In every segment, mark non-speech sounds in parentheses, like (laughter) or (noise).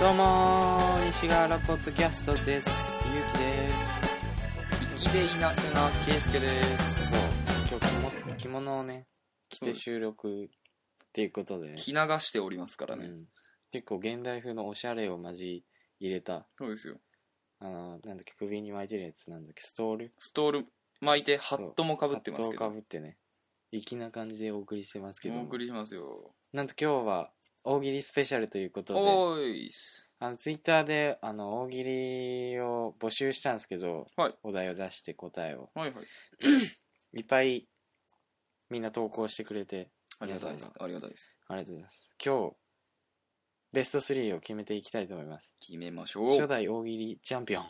どうもー西川原ポッドキャストです。ゆうきです。粋でいなせな圭介ですそう。今日着物着物をね着て収録っていうことでね。着流しておりますからね、うん、結構現代風のおしゃれを交入れた。そうですよ。あのなんだっけ首に巻いてるやつなんだっけストール？ストール。巻いてハットもかぶってますハットをかぶってね。粋な感じでお送りしてますけど。お送りしますよ。なんと今日は大喜利スペシャルということでおーいっす。あのツイッターであの大喜利を募集したんですけど、はい。お題を出して答えを。はいはい。(clears throat) いっぱいみんな投稿してくれてありがたいです。皆さんありがたいです。ありがとうございます。今日ベスト3を決めていきたいと思います。決めましょう。初代大喜利チャンピオン。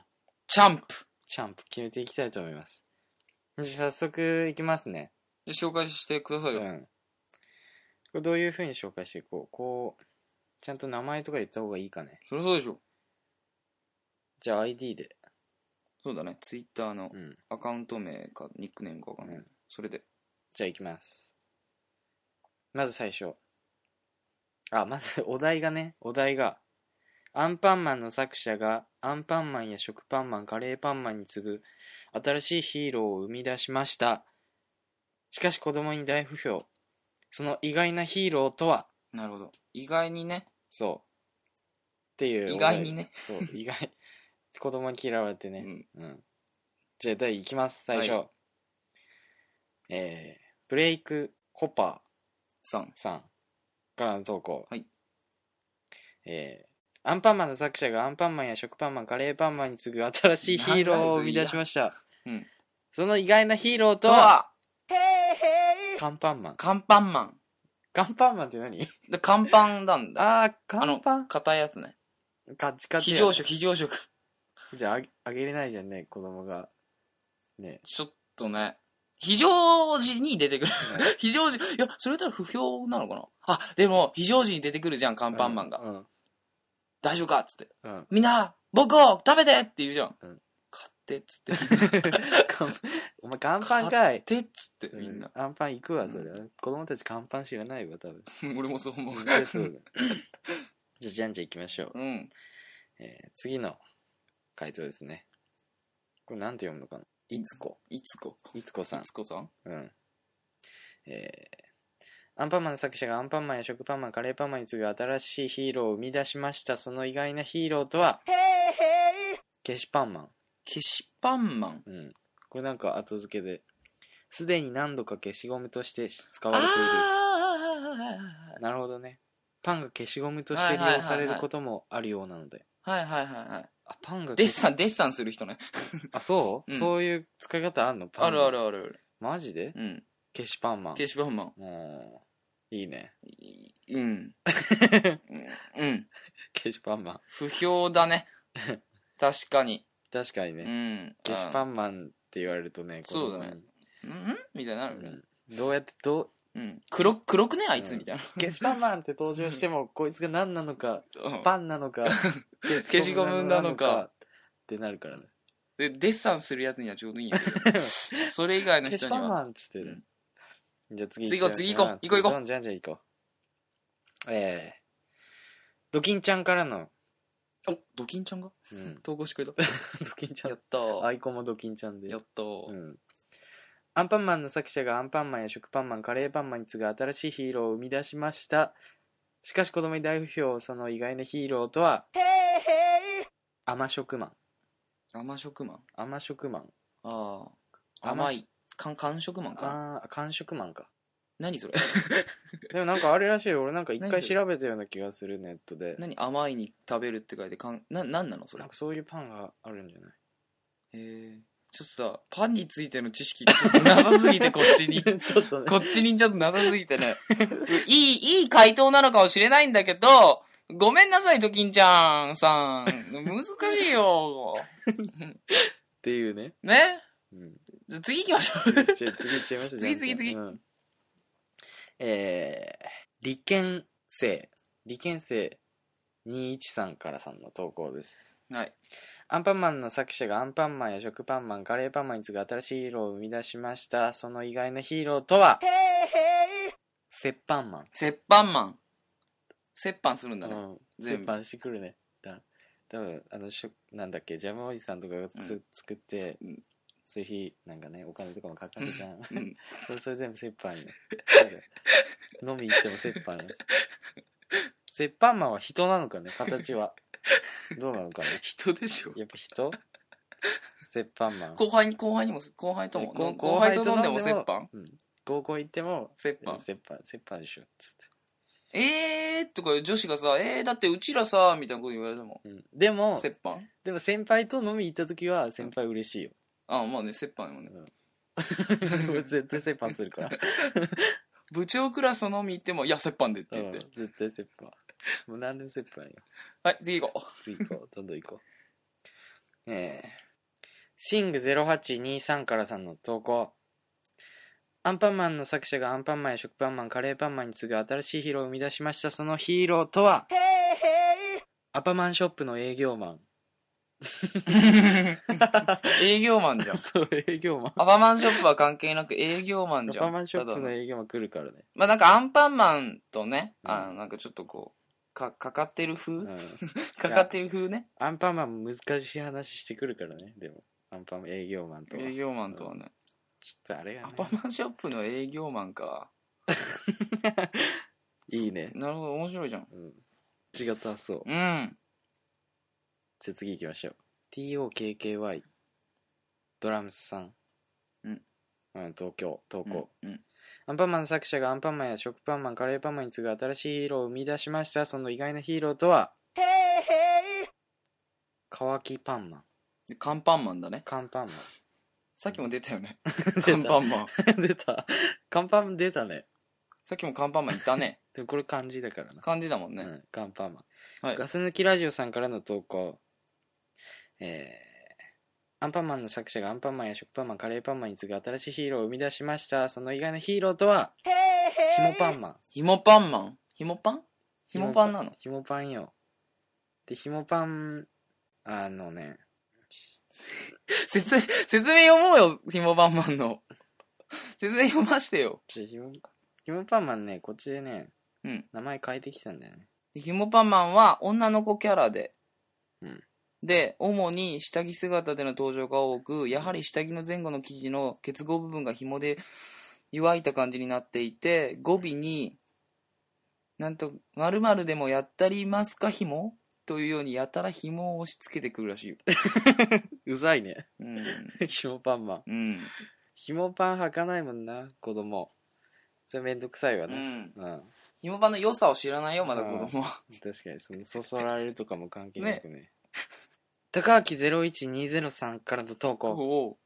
チャンプ。チャンプ決めていきたいと思います。じゃあ早速いきますね。で紹介してくださいよ、うん。これどういう風に紹介していこうこうちゃんと名前とか言った方がいいかね？そりゃそうでしょ。じゃあ ID で。そうだね。ツイッターのうん。アカウント名かニックネームかわかんない、うん。それで。じゃあ行きます。まず最初。あ、まず (laughs) お題がね、お題が、アンパンマンの作者がアンパンマンや食パンマン、カレーパンマンに次ぐ新しいヒーローを生み出しました。しかし子供に大不評。その意外なヒーローとは？なるほど意外にねそう。っていう。意外にね。そう、意外。(laughs) 子供に嫌われてね。うんうん。じゃあ、第いきます、最初。はえー、ブレイク・ホッパ3ーさんからの投稿。はい。えー、アンパンマンの作者がアンパンマンや食パンマン、カレーパンマンに次ぐ新しいヒーローを生み出しました。うんその意外なヒーローとは？カンパンマン。カンパンマンカンパンマンって何？でカンパンなんだああのンパン？硬いやつねカチカチや非常食非常食じゃああげ、あげれないじゃんね、子供が。ね。ちょっとね、非常時に出てくる。(laughs) 非常時、いや、それだったら不評なのかな？あ、でも、非常時に出てくるじゃん、カンパンマンが。うん。大丈夫か？っつって。うん。みんな、僕を食べてって言うじゃん。うん買ってっつって。(laughs) お前、カンパンかい。買ってっつって、みんな。アンパン行くわ、それは。子供たちカンパン知らないわ、多分。(laughs) 俺もそう思う。そうだ。(laughs) じゃあ、じゃんじゃん行きましょう。うん。えー次の回答ですね。これなんて読むのかな？いつこ？いつこ。いつこさんいつ。こさん？うん。えーアンパンマンの作者がアンパンマンや食パンマン、カレーパンマンに次ぐ新しいヒーローを生み出しました。その意外なヒーローとは、消しパンマン。消しパンマン。うん。これなんか後付けで、すでに何度か消しゴムとして使われている。あなるほどね。パンが消しゴムとして利用されることもあるようなので。ーはいはいはいはい。あ、パンがデッサン、デッサンする人ね。(laughs) あ、そう、うんそういう使い方あんの？パンあるある。るあるある。マジで？うん。消しパンマン。消しパンマン。もう、いいね。い (laughs) うん。うん。消しパンマン。不評だね。確かに。う確かにね。ん。消しパンマンって言われるとね、そうだねうん？んみたいになるね。うんどうやって、どう、うん。黒、黒くね？あいつうんみたいな。消しパンマンって登場しても、こいつが何なのか、うんパン (laughs) なのか、消しゴムなのかってなるからね。で、デッサンするやつにはちょうどいいんやけど。(laughs) それ以外の消しパン人には。マンっつってる。じゃあ次次行こう次行こう行こう行こうじゃんじゃん行こう。えー、ドキンちゃんからの、お、ドキンちゃんが？うん、投稿してくれた。(laughs) ドキンちゃん。やったー。アイコンもドキンちゃんで。やったうー。ん。アンパンマンの作者がアンパンマンや食パンマン、カレーパンマンに次ぐ新しいヒーローを生み出しました。しかし子供に大不評、その意外なヒーローとは、甘食マン。甘食マン？甘食マン。ああ。甘甘い。かん、完食マンかな。あー、完食マンか。何それ？(laughs) でもなんかあれらしいよ。俺なんか一回何それ？調べたような気がする、ネットで。何甘いに食べるって書いてかん、な、なんなのそれ？なん。かそういうパンがあるんじゃない？へえ。ちょっとさ、パンについての知識がちょっとなさすぎて、こっちに。(laughs) ちょっとね。こっちにちょっとなさすぎてね。(laughs) いい、いい回答なのかもしれないんだけど、ごめんなさい、ドキンちゃんさん。難しいよ。っていうね。ね？うん。じゃあ次行きましょう。じゃあ次行っちゃいましょう。次次次うんえー、理研生。理研生213からさんの投稿です。はい。アンパンマンの作者がアンパンマンや食パンマン、カレーパンマンに次ぐ新しいヒーローを生み出しました。その意外なヒーローとは、折パンマン。折半マン。折半するんだね。うん。折半してくるね。多分あのしょなんだっけジャムおじさんとかがつ、うん作って、うんそういう日なんかねお金とかもかかるじゃん。うん。(laughs) それ全部折半 (laughs) よ。飲み行っても折半よ折半マンは人なのかね形は。どうなのかね。人でしょ。やっぱ人？折半マン。後輩に後輩にも後輩ともこ後輩と飲んでも折半？うん。合コン行っても折半。折半折半でしょ。つって。えーとか女子がさえーだってうちらさみたいなこと言われても。うん。でもでも先輩と飲み行った時は先輩嬉しいよあまあね折半よね。俺 (laughs) 絶対折半するから。(laughs) 部長クラスの飲み行ってもいや折半でってうん言って。絶対折半。もう何でも折半よはい次行こ次行こうどんどん行こう。ええ。シング0823からさんの投稿。アンパンマンの作者がアンパンマンや食パンマンカレーパンマンに次ぐ新しいヒーローを生み出しました。そのヒーローとは？アパマンショップの営業マン。う営業マンじゃん。(laughs) そう営業マン。アパマンショップは関係なく営業マンアじゃん。パマンショップの営業マン来るからね。まあなんかアンパンマンとね、うん。あのなんかちょっとこうかかかってる風、うん。(laughs) かかってる風ね？アンパンマンも難しい話してくるからねでも。アンパンマン営業マンとは。営業マンとはね、ちょっとあれが、ね、アパマンショップの営業マンか。(laughs) いいね、なるほど面白いじゃん。うん、違ったそう。うんじゃあ次行きましょう。TOKKY ドラムスさん。うん、うん、東京投稿、うんうん。アンパンマンの作者がアンパンマンや食パンマンカレーパンマンに次ぐ新しいヒーローを生み出しましたその意外なヒーローとは乾きパンマンでカンパンマンだねカンパンマさっきも出たよねンカンパンマン出たカンパン出たねさっきもカンパンマンいたねでもこれ漢字だからな、感じだもんね、うん、カンパンマンはいガス抜きラジオさんからの投稿。えー、アンパンマンの作者がアンパンマンや食パンマン、カレーパンマンに次ぐ新しいヒーローを生み出しました。その意外なヒーローとは、ひもパンマン。ひもパンマン？ひもパンひもパンなの？ひもパンよ。で、ひもパン、あのね、(laughs) 説明説明読もうよひもパンマンの説明読ましてよひも、ひもパンマンね、こっちでね、うん名前変えてきたんだよね。ひもパンマンは女の子キャラで、うんで、主に下着姿での登場が多く、やはり下着の前後の生地の結合部分が紐で湯わいた感じになっていて、語尾に、なんと、〇〇でもやったりますか紐？というようにやたら紐を押し付けてくるらしいよ。(laughs) うざいね。うん。ひもパンマン。うん。ひもパン履かないもんな、子供。それめんどくさいわうね。ん。うん。紐パンの良さを知らないよ、まだ子供は。確かにそのそそられるとかも関係なくね高明0120からの投稿。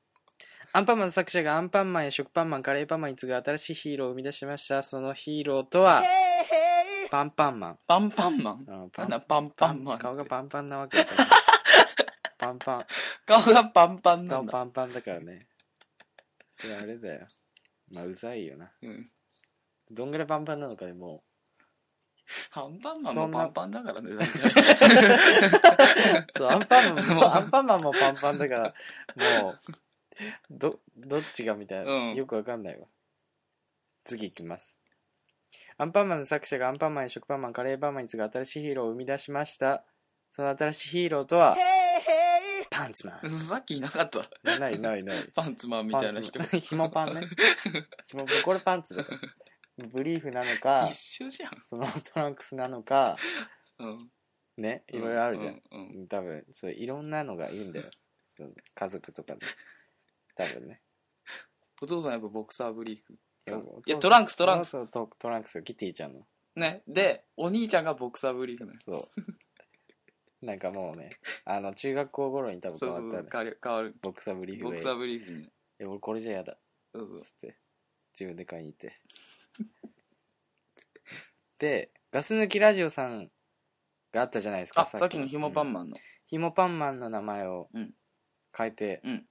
アンパンマンの作者がアンパンマンや食パンマンカレーパンマンに次ぐ新しいヒーローを生み出しました。そのヒーローとはパンパンマン。パンパンマン？うんなんだ、パンパンマン。顔がパンパンなわけだからパンパン。(laughs) 顔がパンパンなんだ。顔パンパンだからね。それあれだよ。まあうざいよな。うん。どんぐらいパンパンなのかねも (laughs) パンパンマンもパンパンだからね、大そうアンパンマンも (laughs) アンパンマンもパンパンだからもうどどっちがみたいな、うん。よくわかんないわ。次いきます。アンパンマンの作者がアンパンマンや食パンマンカレーパンマンに次ぐ新しいヒーローを生み出しました。その新しいヒーローとはパンツマン。さっきいなかった。ないないない。パンツマンみたいな人。パン。ツひもパンね。ひもパンこれパンツだからブリーフなのか (laughs) 一緒じゃん。そのトランクスなのかうん。ねいろいろあるじゃん、うん。うん多分そういろんなのがいるんだよ (laughs) その家族とかで多分ねお父さんやっぱボクサーブリーフ。いやトランクストランクスそうそうトトランクスキティちゃんのね。で、お兄ちゃんがボクサーブリーフね。そう (laughs) なんかもうねあの中学校頃に多分そうそうそう。変わったね変わる。変わる。ボクサーブリーフでボクサーブリーフにね。いや俺これじゃやだそうそうつ。って自分で買いに行って (laughs) でガス抜きラジオさんがあったじゃないですかあ、さっきのひもパンンマンの。ひもパンマンの名前をうん変えて、うん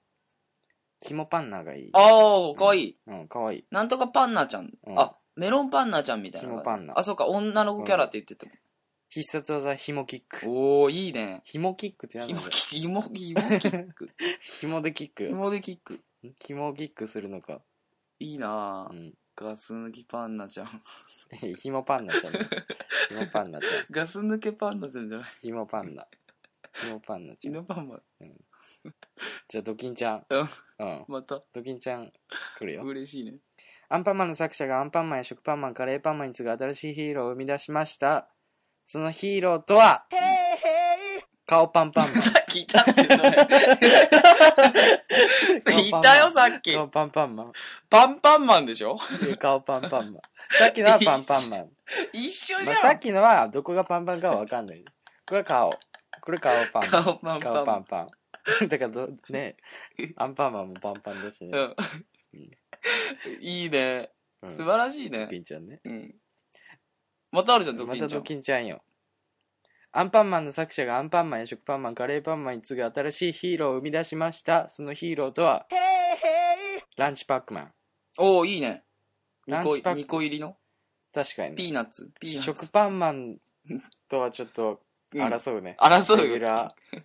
ひもパンナがいいああ、かわいい。うんかわいいなんとかパンナちゃん。うんあ、メロンパンナちゃんみたいな。ひもパンナあ、そうか、女の子キャラって言ってた必殺技ひもキックもん。おー、いいね。ひもキックって何ひもなんだキひも、ひも (laughs) キック。ひもでキックひもでキック。ひもキックするのかいいなぁ。うんガス抜きパンナちゃん。(laughs) ひもパンナちゃんねひもパンナちゃん (laughs) ガス抜けパンナちゃんじゃない？ひもパンナ芋パンナちゃん。犬パンマン。じゃあ、ドキンちゃん。うんうん。また、ドキンちゃん、来るよ。嬉しいね。アンパンマンの作者がアンパンマンや食パンマン、カレーパンマンに次ぐ新しいヒーローを生み出しました。そのヒーローとは、顔パンパンマン。(laughs) さっきいたって、それ。それいたよ、さっき。顔パンパンマン。パンパンマンでしょ？顔パンパンマン。さっきのは (laughs) パンパンマン。一緒じまあ、ゃん。さっきのはどこがパンパンかはわかんない。これ顔。これ顔パン。顔パンパ顔ンマン。パンパン。だからど、ね、アンパンマンもパンパンだしね。うん。いいね。うん素晴らしいねド。キンちゃんね。うん。またあるじゃん、ドまたドキンちゃん。キンちゃんよ。アンパンマンの作者がアンパンマンや食パンマン、カレーパンマンに次ぐ新しいヒーローを生み出しました。そのヒーローとは、ランチパックマン。おおいいね。2個個入りの？確かにね。ピーナッツ。ピーナッツ。食パンマンとはちょっとうん争うね。争う？よ。レギュラー。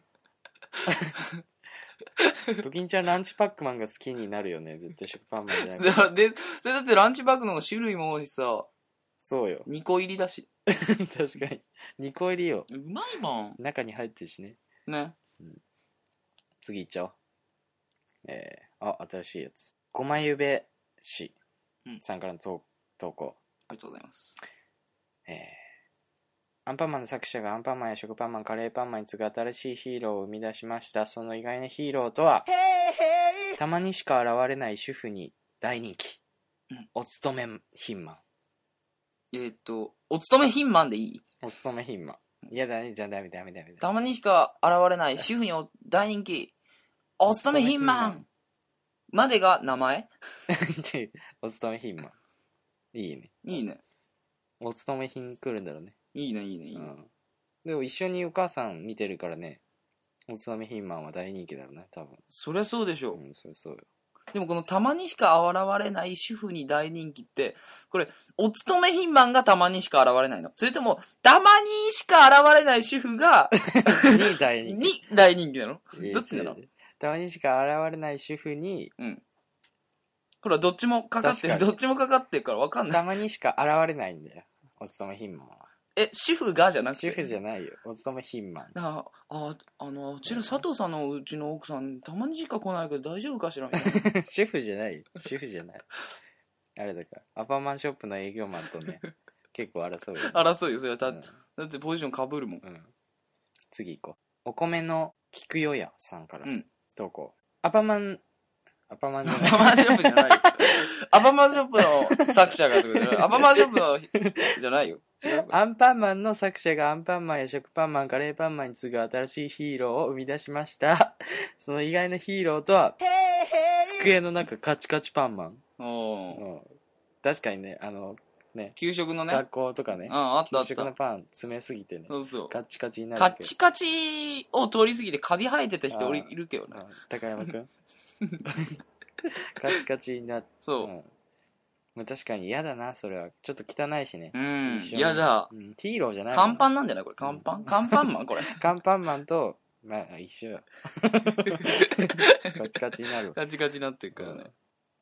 (laughs) ドキンちゃんランチパックマンが好きになるよね。絶対食パンマンじゃなくて。で、それだってランチパックの種類も多いしさ、そうよ。2個入りだし。(laughs) 確かに。2個入りよ。うまいもん。中に入ってるしね。ね。次いっちゃおう。えー、あ、新しいやつ。ごまゆべしうんさんからの投投稿。ありがとうございます。えー、アンパンマンの作者がアンパンマンや食パンマン、カレーパンマンに次ぐ新しいヒーローを生み出しました。その意外なヒーローとは、たまにしか現れない主婦に大人気。うんお勤め品マン。えーっと、お勤め品マンでいい？お勤め品マン。いやだね、じゃあダメダメダメダたまにしか現れない (laughs) 主婦にお大人気。お勤め品マンまでが名前？メ。(laughs) お勤め品マン。いいね。いいね。お勤め品来るんだろうね。いいね、いいね、いいうね。ん。でも一緒にお母さん見てるからね、お勤め品マンは大人気だろうね、多分。そりゃそうでしょうん、それそうよ。でもこのたまにしか現れない主婦に大人気って、これ、お勤め品マンがたまにしか現れないのそれとも、たまにしか現れない主婦が、に大人気。に大人気なの？どっちなの？たまにしか現れない主婦に、ほら、どっちもかかってる。どっちもかかってるからわかんない。たまにしか現れないんだよ。お勤め品マンは。え、主婦がじゃなくて？主婦じゃないよ。お勤め品マン。ああ、あの、うちの佐藤さんのうちの奥さん、たまにしか来ないけど大丈夫かしら？(laughs) 主婦じゃないよ。主婦じゃない。あれだから、アパマンショップの営業マンとね、(laughs) 結構争うよ、ね。争うよ、それは。だうんだってポジションかぶるもん。うん。次行こう。お米の菊よやさんからうん。投稿。アパマン、アパマンじゃないアパマンショップじゃないよ。(laughs) アパマンショップの作者がってことじゃないアパマンショップのじゃないよ。アンパンマンの作者がアンパンマンや食パンマン、カレーパンマンに次ぐ新しいヒーローを生み出しました。(laughs) その意外なヒーローとは、机の中カチカチパンマン。確かにね、あの、ね、給食のね。学校とかねうん、、あったあっ給食のた。パン詰めすぎてね、そうそう。カチカチになる。カチカチを通り過ぎてカビ生えてた人いるけどね。うん高山くん (laughs) (laughs) カチカチになって、そう。んまあ確かに嫌だな、それは。ちょっと汚いしね。うん。一緒にやだ。うんヒーローじゃないカンパンンなんじゃないこれ。カンパン？カンパンマン？これ。(laughs) カンパンマンと、まあ一緒よ。(laughs) カチカチになるわ。カチカチになってるからね。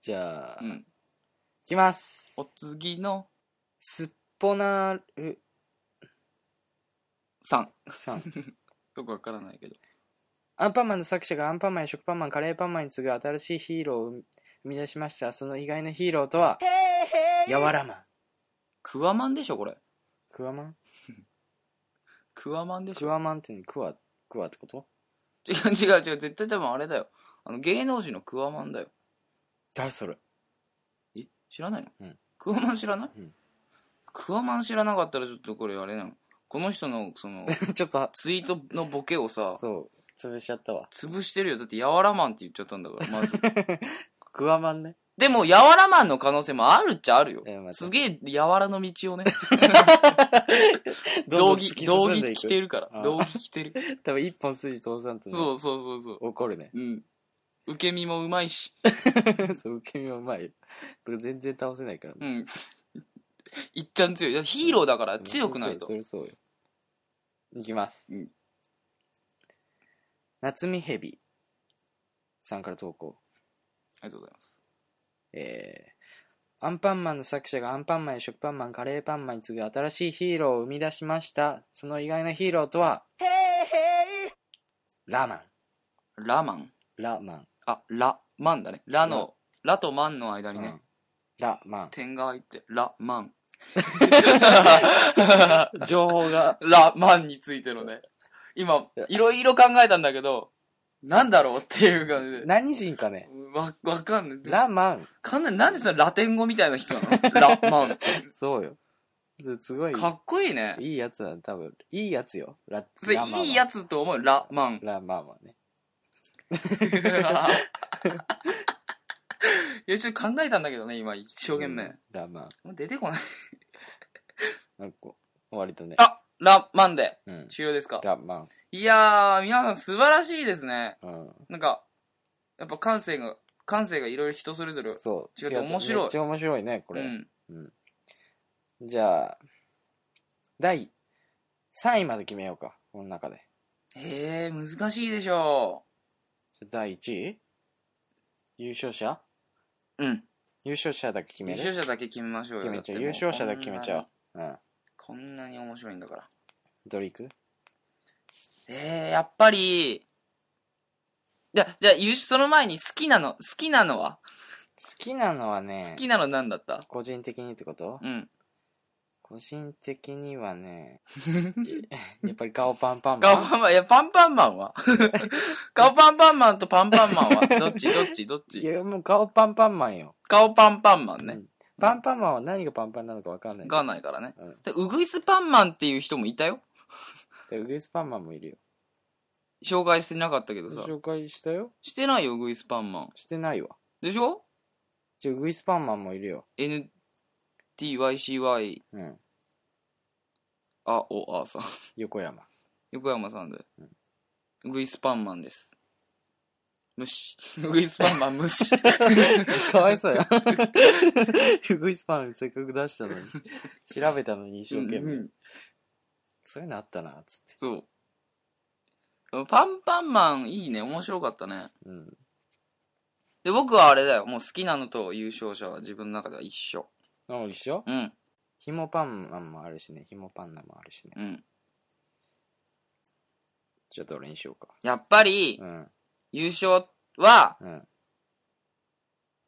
じゃあ、いうん。きます。お次のすっぽなる3。さん。(laughs) どこわからないけど。アンパンマンの作者がアンパンマンや食パンマン、カレーパンマンに次ぐ新しいヒーローを生み出しました。その意外なヒーローとは、やわらマン。クワマンでしょこれ。クワマン？(laughs) クワマンでしクょワマンって何？クワ、クワってこと？違う違う違う。絶対多分あれだよ。あの、芸能人のクワマンだよ。誰それ？え知らないの？うんクワマン知らない、うんクワマン知らなかったらちょっとこれあれなの。この人の、その、(laughs) ちょっと、ツイートのボケをさ、そう、潰しちゃったわ。潰してるよ。だって、やわらマンって言っちゃったんだから、まず。(laughs) クワマンね。でも、やわらマンの可能性もあるっちゃあるよすげえ、やわらの道をね、(laughs) 道着、道着着てるから。あー道着着てる。(laughs) 多分一本筋通さんとね、そうそうそうそう。怒るね。うん。受け身もうまいし。(laughs) そう、受け身もうまいよ。僕全然倒せないからね。うん。いっちゃん強い。いやヒーローだから強くないとそ。れそうよ。いきます。うん夏見蛇さんから投稿。ありがとうございます。えー、アンパンマンの作者がアンパンマンや食パンマン、カレーパンマンに次ぐ新しいヒーローを生み出しました。その意外なヒーローとは、ラマン。ラマン。ラマン。あ、ラ、マンだね。ラの、ラとマンの間にねうん、ラマン。点が入って、ラ、マン。(laughs) 情報が、ラ、マンについてのね。今、いろいろ考えたんだけど、なんだろうっていう感じで。何人かね。わ、わかんない。ラマン。かんない。なんでそのラテン語みたいな人なの？(laughs) ラ、マン。そうよ。すすごい、かっこいいね。いいやつだ、多分。いいやつよ。ラマンはいいやつと思う、ラ、マン。ラマンはね。(laughs) いや、ちょっと考えたんだけどね、今、一生懸命。うんラマン。出てこない。なんか、終わりだね。あ、ラ、マンで、うん。終了ですか？ラマン。いやー、皆さん素晴らしいですね。うん。なんか、やっぱ感性が、感性がいろいろ人それぞれ。そう。違って面白いめっちゃ面白いね、これ。うん。うん。じゃあ、第3位まで決めようか。この中で。えー、難しいでしょじゃあ第1位？優勝者？う。うん。優勝者だけ決め優る勝者だけ決めましょうよ。決めちゃう。優勝者だけ決めちゃう。うん。こんなにこんなに面白いんだから。どれいくえー、やっぱり、じゃ、じゃあ、優勝その前に好きなの、好きなのは？好きなのはね好、きなの何だった？個人的にってこと？うん。個人的にはね、(laughs) やっぱり顔パンパンマン？顔パンマン、いや、パンパンマンは？(laughs) 顔パンパンマンとパンパンマンは？どっち？(laughs) どっち？どっいちや、もう顔パンパンマンよ。顔パンパンマンねうん。パンパンマンは何がパンパンなのかわかんない。わかんないからね。うん。でウグイスパンマンっていう人もいたよ。でウグイスパンマンもいるよ。紹介してなかったけどさ。紹介したよしてないよ、ウグイスパンマン。してないわ。でしょ？じゃあウグイスパンマンもいるよ。?NTYCY、うん。あ、お、あさん。横山。横山さんでうん。ウグイスパンマンです。無視。(laughs) ウグイスパンマン無視。(laughs) かわいそうや。(laughs) ウグイスパンせっかく出したのに。調べたのに一生懸命。うんそういうのあったな、つって。そう。パンパンマンいいね。面白かったね。うん。で、僕はあれだよ。もう好きなのと優勝者は自分の中では一緒。あ、一緒？うん。ひもパンマンもあるしね。ひもパンナもあるしね。うん。じゃあどれにしようか。やっぱりう、ん。優勝は、うん。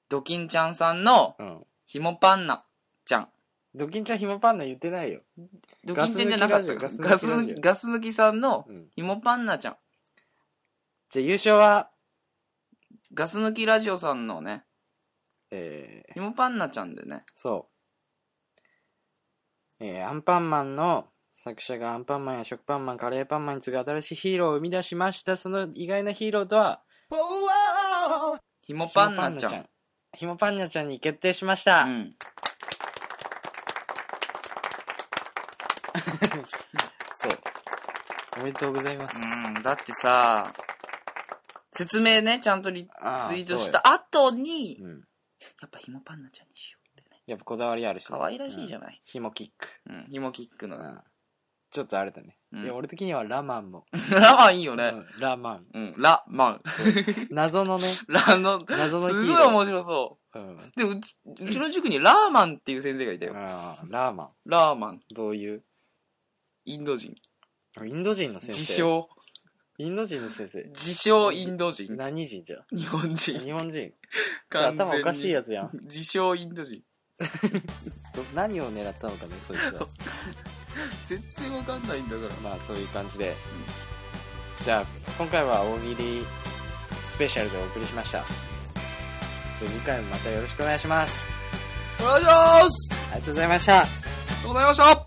ドキンちゃんさんのうん。ひもパンナちゃん。ドキンちゃんひもパンナ言ってないよ。ドキンちゃんじゃなかったガス抜きガス抜きラジオ抜きガス抜きさんのうん。ひもパンナちゃん。じゃあ優勝は、ガス抜きラジオさんのね、えー、ひもパンナちゃんでね。そう。えー、アンパンマンの作者がアンパンマンや食パンマン、カレーパンマンに次ぐ新しいヒーローを生み出しました。その意外なヒーローとは、ひもパンナちゃん。。ひもパンナちゃんに決定しました。うん。そう。おめでとうございます。うん、だってさ、説明ね、ちゃんとリツあーイートした後に、そうん。やっぱひもパンナちゃんにしようってね。やっぱこだわりあるし、可愛らしいじゃん。ない？ひもキック。うん、ひもキックの。うん。ちょっとあれだね。うんいや、俺的にはラマンも。ラマンいいよね。うんラマン。うん、ラマン。謎のね、ラの、謎のヒすーロー。ごい面白そうん。う。で、うち、うちの塾にラーマンっていう先生がいたよ。あーラーマン。ラーマン。どういう？インド人。インド人の先生。自。称。インド人の先生。自称インド人。何人じゃ？日本人。日本人。頭おかしいやつやん。自称インド人。(laughs) ど何を狙ったのかね、そいつは。(laughs) 全然わかんないんだから。まあ、そういう感じで。じゃあ、今回は大喜利スペシャルでお送りしました。じゃあ次回もまたよろしくお願いします。お願いしますありがとうございました。ありがとうございました